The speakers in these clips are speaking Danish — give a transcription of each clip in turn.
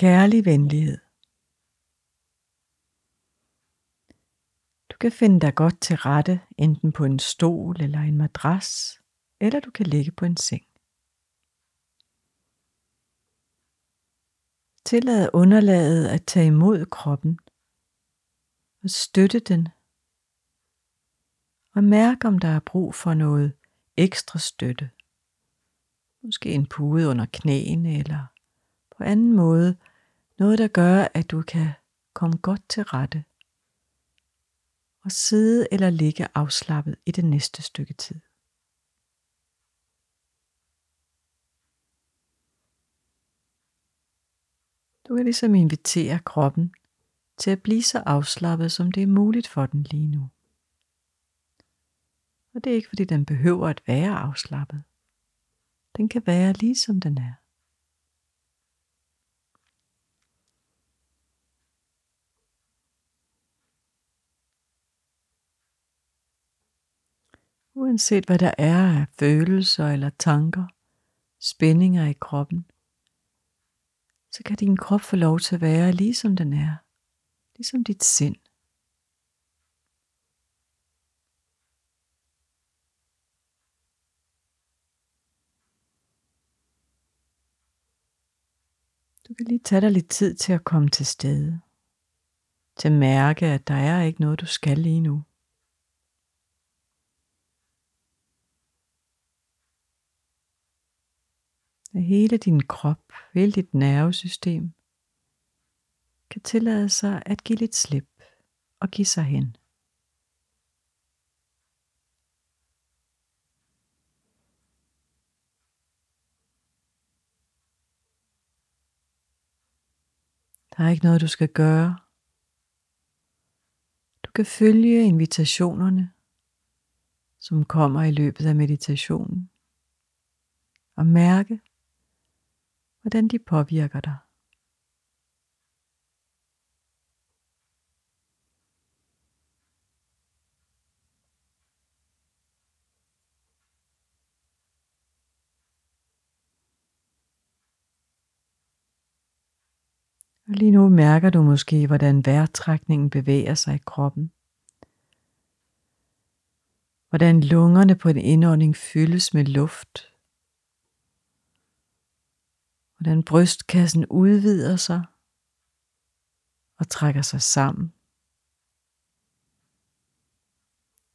kærlig venlighed. Du kan finde dig godt til rette, enten på en stol eller en madras, eller du kan ligge på en seng. Tillad underlaget at tage imod kroppen og støtte den. Og mærk om der er brug for noget ekstra støtte. Måske en pude under knæene eller på anden måde noget der gør at du kan komme godt til rette og sidde eller ligge afslappet i det næste stykke tid. Du kan ligesom invitere kroppen til at blive så afslappet, som det er muligt for den lige nu. Og det er ikke fordi den behøver at være afslappet. Den kan være lige som den er. Uanset hvad der er af følelser eller tanker, spændinger i kroppen, så kan din krop få lov til at være lige som den er, ligesom dit sind. Du kan lige tage dig lidt tid til at komme til stede. Til at mærke, at der er ikke noget, du skal lige nu. At hele din krop, hele dit nervesystem, kan tillade sig at give lidt slip og give sig hen. Der er ikke noget, du skal gøre. Du kan følge invitationerne, som kommer i løbet af meditationen, og mærke, hvordan de påvirker dig. Og lige nu mærker du måske, hvordan vejrtrækningen bevæger sig i kroppen. Hvordan lungerne på en indånding fyldes med luft Hvordan brystkassen udvider sig og trækker sig sammen.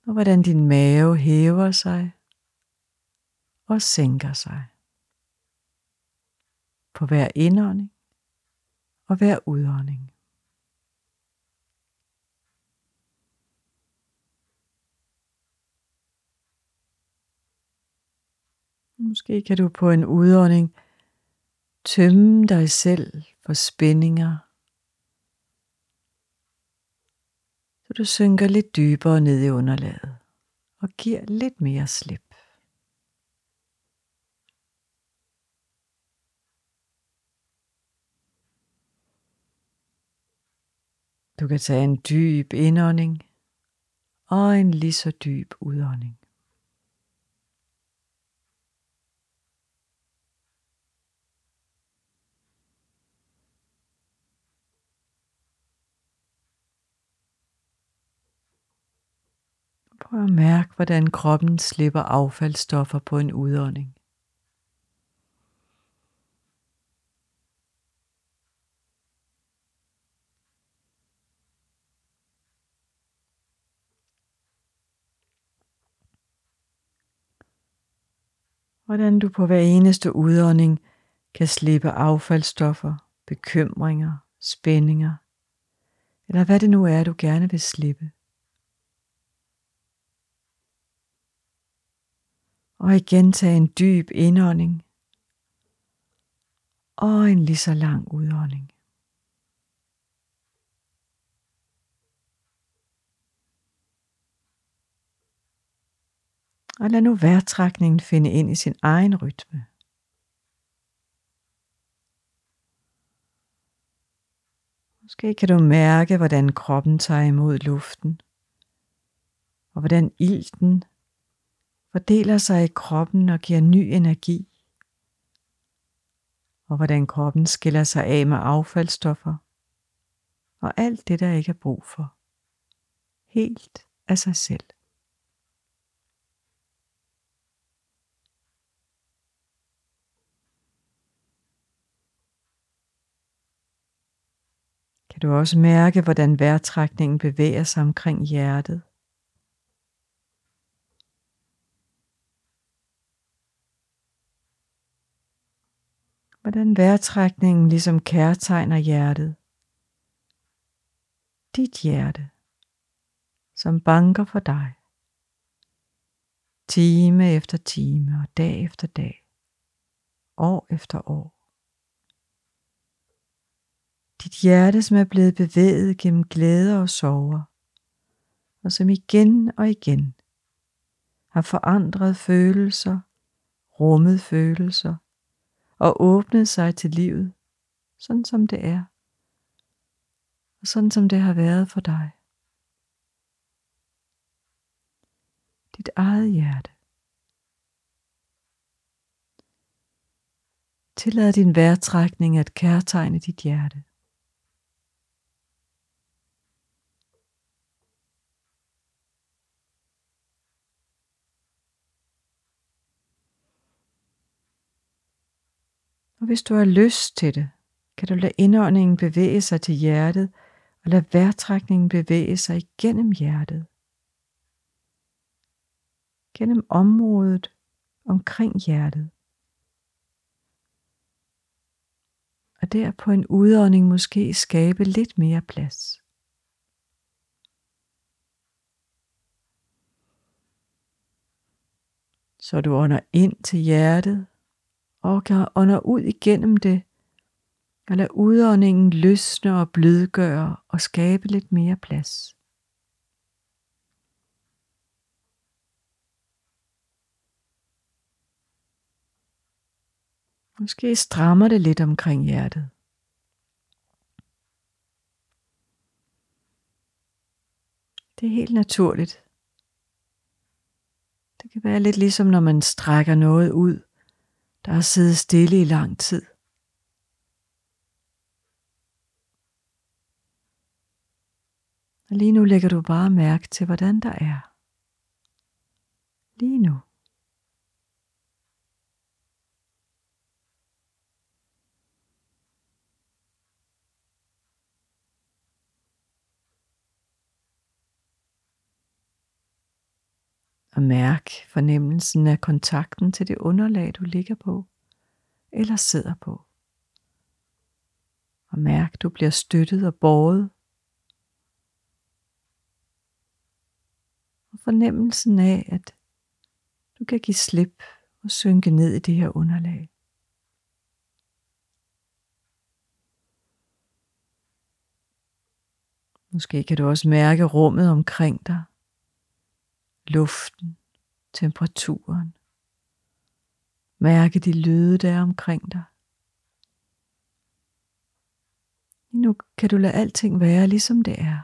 Og hvordan din mave hæver sig og sænker sig. På hver indånding og hver udånding. Måske kan du på en udånding Tømme dig selv for spændinger, så du synker lidt dybere ned i underlaget og giver lidt mere slip. Du kan tage en dyb indånding og en lige så dyb udånding. Og mærk, hvordan kroppen slipper affaldsstoffer på en udånding. Hvordan du på hver eneste udånding kan slippe affaldsstoffer, bekymringer, spændinger, eller hvad det nu er, du gerne vil slippe. Og igen tag en dyb indånding og en lige så lang udånding. Og lad nu vejrtrækningen finde ind i sin egen rytme. Måske kan du mærke, hvordan kroppen tager imod luften, og hvordan ilten fordeler sig i kroppen og giver ny energi. og hvordan kroppen skiller sig af med affaldsstoffer og alt det, der ikke er brug for. Helt af sig selv. Kan du også mærke, hvordan vejrtrækningen bevæger sig omkring hjertet? Hvordan vejrtrækningen ligesom kærtegner hjertet. Dit hjerte, som banker for dig. Time efter time og dag efter dag. År efter år. Dit hjerte, som er blevet bevæget gennem glæder og sorger, og som igen og igen har forandret følelser, rummet følelser og åbnede sig til livet, sådan som det er, og sådan som det har været for dig. Dit eget hjerte. Tillad din vejrtrækning at kærtegne dit hjerte. Og hvis du har lyst til det, kan du lade indåndingen bevæge sig til hjertet, og lade vejrtrækningen bevæge sig igennem hjertet. Gennem området omkring hjertet. Og der på en udånding måske skabe lidt mere plads. Så du ånder ind til hjertet og kan ånder ud igennem det, og lad udåndingen løsne og blødgøre og skabe lidt mere plads. Måske strammer det lidt omkring hjertet. Det er helt naturligt. Det kan være lidt ligesom når man strækker noget ud der har siddet stille i lang tid. Og lige nu lægger du bare mærke til, hvordan der er. Lige nu. Og mærk fornemmelsen af kontakten til det underlag, du ligger på eller sidder på. Og mærk, du bliver støttet og båret. Og fornemmelsen af, at du kan give slip og synke ned i det her underlag. Måske kan du også mærke rummet omkring dig luften, temperaturen. Mærke de lyde, der er omkring dig. Nu kan du lade alting være, ligesom det er.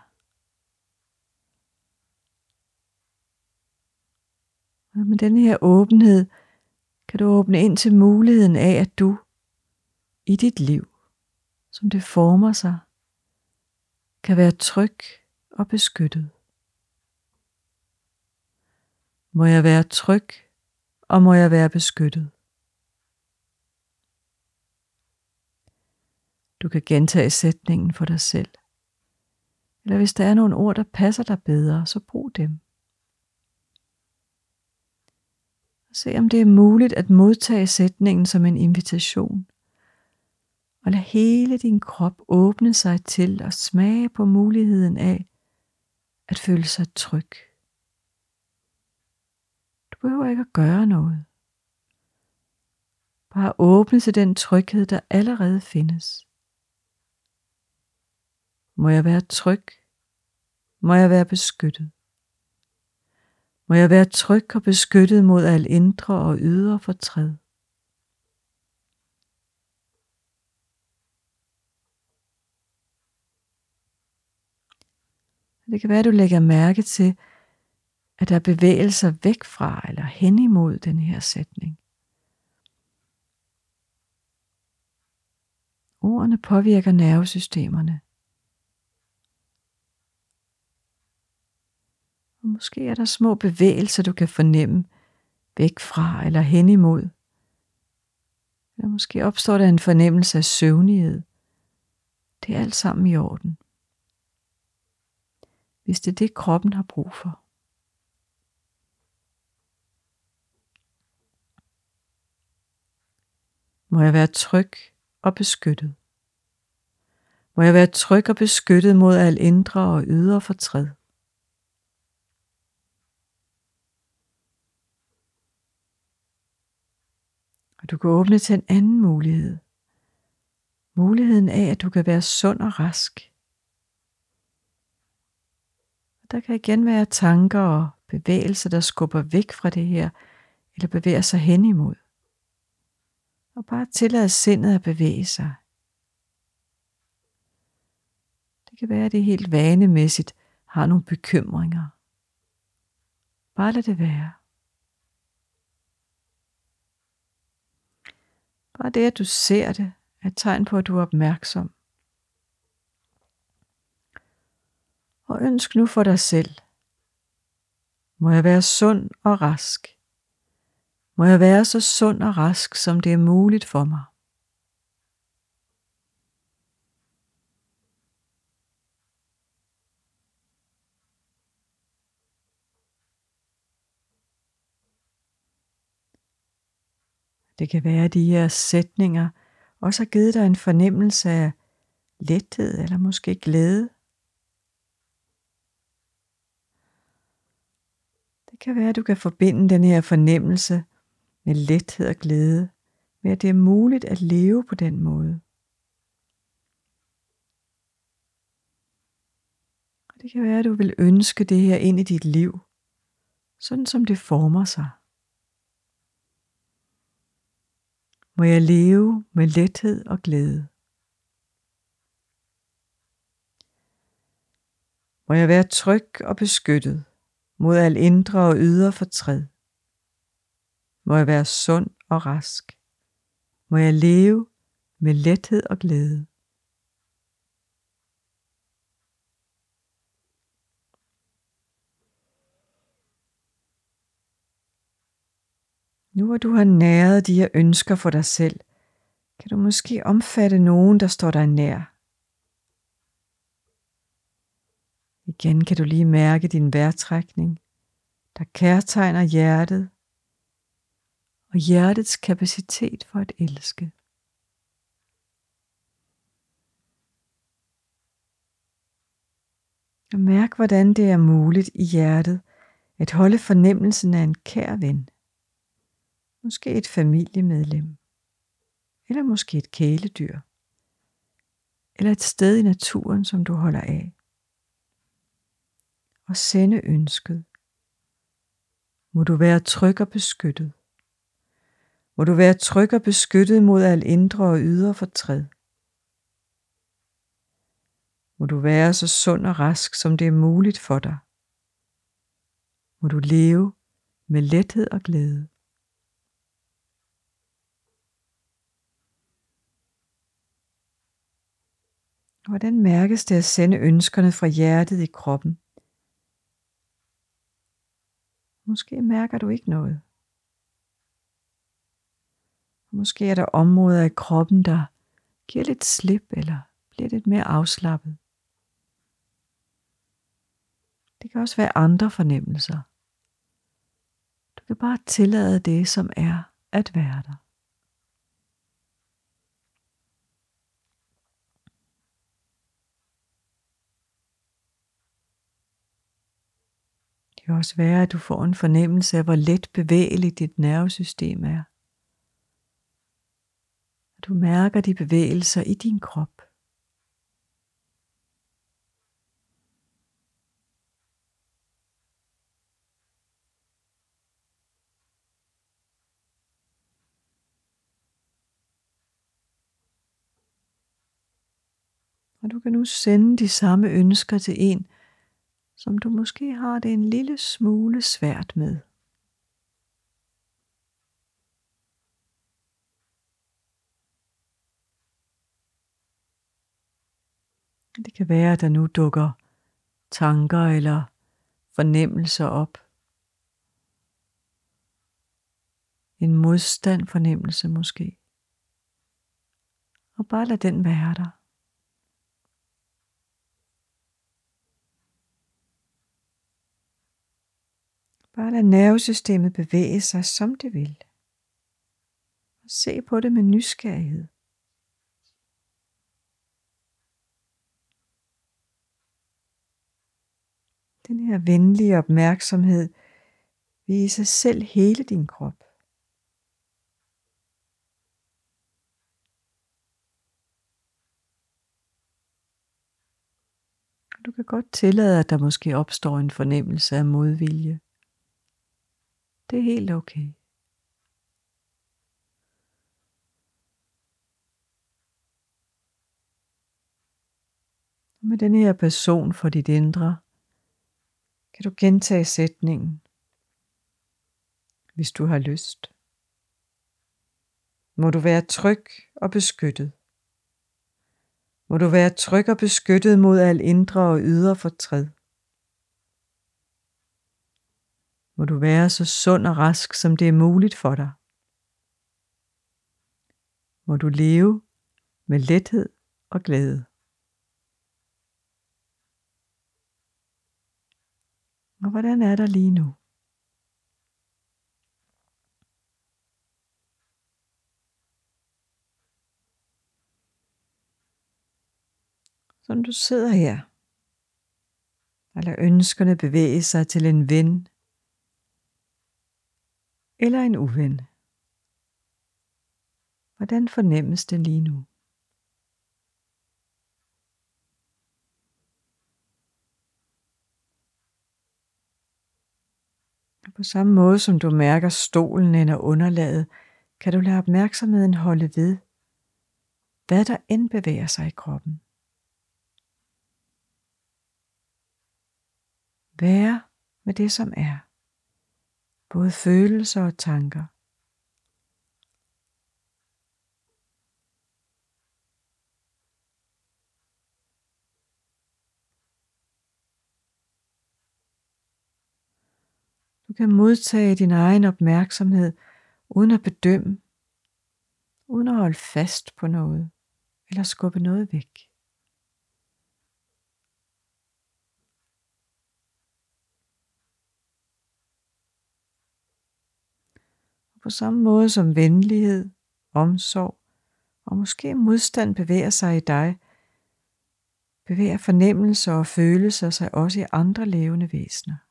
Og med den her åbenhed kan du åbne ind til muligheden af, at du i dit liv, som det former sig, kan være tryg og beskyttet. Må jeg være tryg, og må jeg være beskyttet. Du kan gentage sætningen for dig selv. Eller hvis der er nogle ord, der passer dig bedre, så brug dem. Se om det er muligt at modtage sætningen som en invitation. Og lad hele din krop åbne sig til at smage på muligheden af at føle sig tryg behøver ikke at gøre noget. Bare åbne til den tryghed, der allerede findes. Må jeg være tryg? Må jeg være beskyttet? Må jeg være tryg og beskyttet mod al indre og ydre fortræd? Det kan være, at du lægger mærke til, at der er bevægelser væk fra eller hen imod den her sætning. Ordene påvirker nervesystemerne. Og måske er der små bevægelser, du kan fornemme væk fra eller hen imod. Eller måske opstår der en fornemmelse af søvnighed. Det er alt sammen i orden. Hvis det er det, kroppen har brug for. Må jeg være tryg og beskyttet. Må jeg være tryg og beskyttet mod al indre og ydre fortræd. Og du kan åbne til en anden mulighed. Muligheden af, at du kan være sund og rask. Og der kan igen være tanker og bevægelser, der skubber væk fra det her, eller bevæger sig hen imod. Og bare tillade sindet at bevæge sig. Det kan være, at det helt vanemæssigt har nogle bekymringer. Bare lad det være. Bare det, at du ser det, er et tegn på, at du er opmærksom. Og ønsk nu for dig selv. Må jeg være sund og rask. Må jeg være så sund og rask, som det er muligt for mig. Det kan være, at de her sætninger også har givet dig en fornemmelse af lethed eller måske glæde. Det kan være, at du kan forbinde den her fornemmelse med lethed og glæde, med at det er muligt at leve på den måde. Og det kan være, at du vil ønske det her ind i dit liv, sådan som det former sig. må jeg leve med lethed og glæde. Må jeg være tryg og beskyttet mod al indre og ydre fortræd. Må jeg være sund og rask. Må jeg leve med lethed og glæde. Nu hvor du har næret de her ønsker for dig selv, kan du måske omfatte nogen, der står dig nær. Igen kan du lige mærke din vejrtrækning, der kærtegner hjertet og hjertets kapacitet for at elske. Og mærk, hvordan det er muligt i hjertet at holde fornemmelsen af en kær ven. Måske et familiemedlem. Eller måske et kæledyr. Eller et sted i naturen, som du holder af. Og sende ønsket. Må du være tryg og beskyttet. Må du være tryg og beskyttet mod al indre og ydre fortræd. Må du være så sund og rask, som det er muligt for dig. Må du leve med lethed og glæde. Hvordan mærkes det at sende ønskerne fra hjertet i kroppen? Måske mærker du ikke noget. Måske er der områder i kroppen, der giver lidt slip eller bliver lidt mere afslappet. Det kan også være andre fornemmelser. Du kan bare tillade det, som er at være der. Det kan også være, at du får en fornemmelse af, hvor let bevægeligt dit nervesystem er. Du mærker de bevægelser i din krop. Og du kan nu sende de samme ønsker til en, som du måske har det en lille smule svært med. Det kan være, at der nu dukker tanker eller fornemmelser op. En modstand fornemmelse måske. Og bare lad den være der. Bare lad nervesystemet bevæge sig, som det vil. Og se på det med nysgerrighed. Den her venlige opmærksomhed viser selv hele din krop. Du kan godt tillade, at der måske opstår en fornemmelse af modvilje. Det er helt okay. Med den her person for dit indre, kan du gentage sætningen, hvis du har lyst. Må du være tryg og beskyttet. Må du være tryg og beskyttet mod al indre og ydre fortræd. Må du være så sund og rask, som det er muligt for dig. Må du leve med lethed og glæde. Og hvordan er der lige nu? Som du sidder her, eller ønskerne bevæge sig til en ven eller en uven. Hvordan fornemmes det lige nu? På samme måde som du mærker stolen eller underlaget, kan du lade opmærksomheden holde ved, hvad der end bevæger sig i kroppen. Vær med det, som er. Både følelser og tanker. Du kan modtage din egen opmærksomhed uden at bedømme, uden at holde fast på noget eller skubbe noget væk. På samme måde som venlighed, omsorg og måske modstand bevæger sig i dig, bevæger fornemmelser og følelser sig også i andre levende væsener.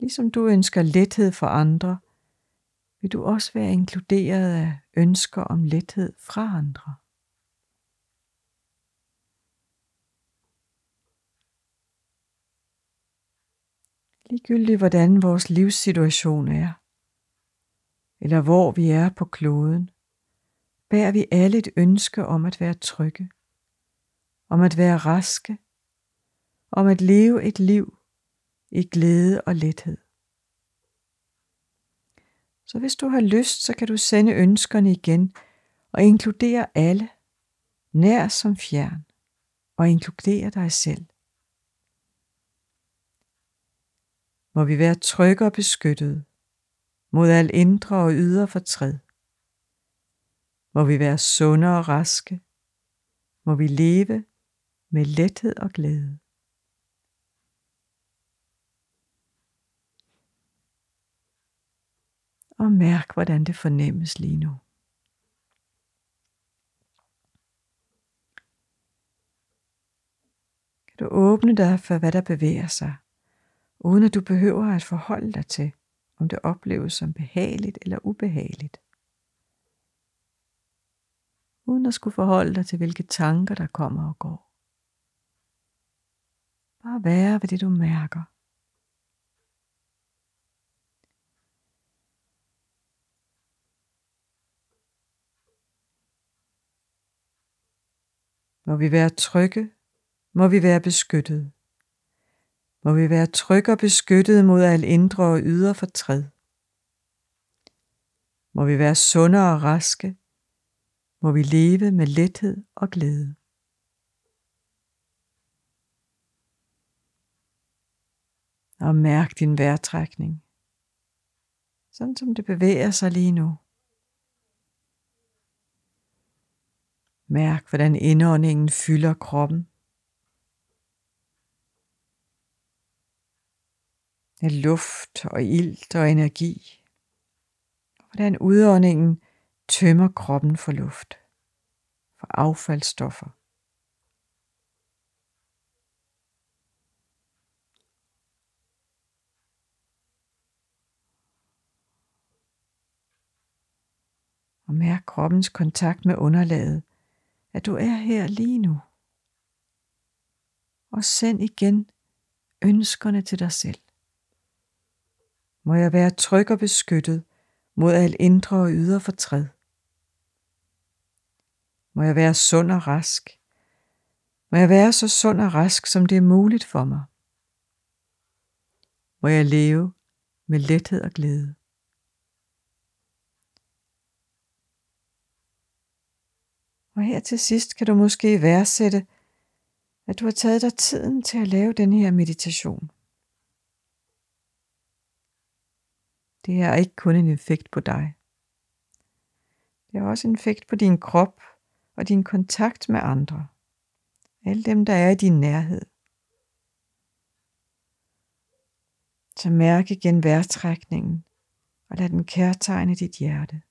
Ligesom du ønsker lethed for andre, vil du også være inkluderet af ønsker om lethed fra andre. Ligegyldigt hvordan vores livssituation er, eller hvor vi er på kloden, bærer vi alle et ønske om at være trygge, om at være raske, om at leve et liv i glæde og lethed. Så hvis du har lyst, så kan du sende ønskerne igen og inkludere alle, nær som fjern, og inkludere dig selv. Må vi være trygge og beskyttede mod al indre og ydre fortræd. Må vi være sunde og raske. Må vi leve med lethed og glæde. Og mærk, hvordan det fornemmes lige nu. Kan du åbne dig for, hvad der bevæger sig, uden at du behøver at forholde dig til, om det opleves som behageligt eller ubehageligt. Uden at skulle forholde dig til, hvilke tanker der kommer og går. Bare være ved det, du mærker. Må vi være trygge, må vi være beskyttet. Må vi være trygge og beskyttet mod al indre og ydre fortræd. Må vi være sunde og raske. Må vi leve med lethed og glæde. Og mærk din vejrtrækning, sådan som det bevæger sig lige nu. Mærk, hvordan indåndingen fylder kroppen. Med luft og ilt og energi. Hvordan udåndingen tømmer kroppen for luft, for affaldsstoffer. Og mærk kroppens kontakt med underlaget at du er her lige nu. Og send igen ønskerne til dig selv. Må jeg være tryg og beskyttet mod al indre og ydre fortræd. Må jeg være sund og rask. Må jeg være så sund og rask, som det er muligt for mig. Må jeg leve med lethed og glæde. Og her til sidst kan du måske værdsætte, at du har taget dig tiden til at lave den her meditation. Det er ikke kun en effekt på dig. Det er også en effekt på din krop og din kontakt med andre. Alle dem, der er i din nærhed. Så mærk igen vejrtrækningen og lad den kærtegne dit hjerte.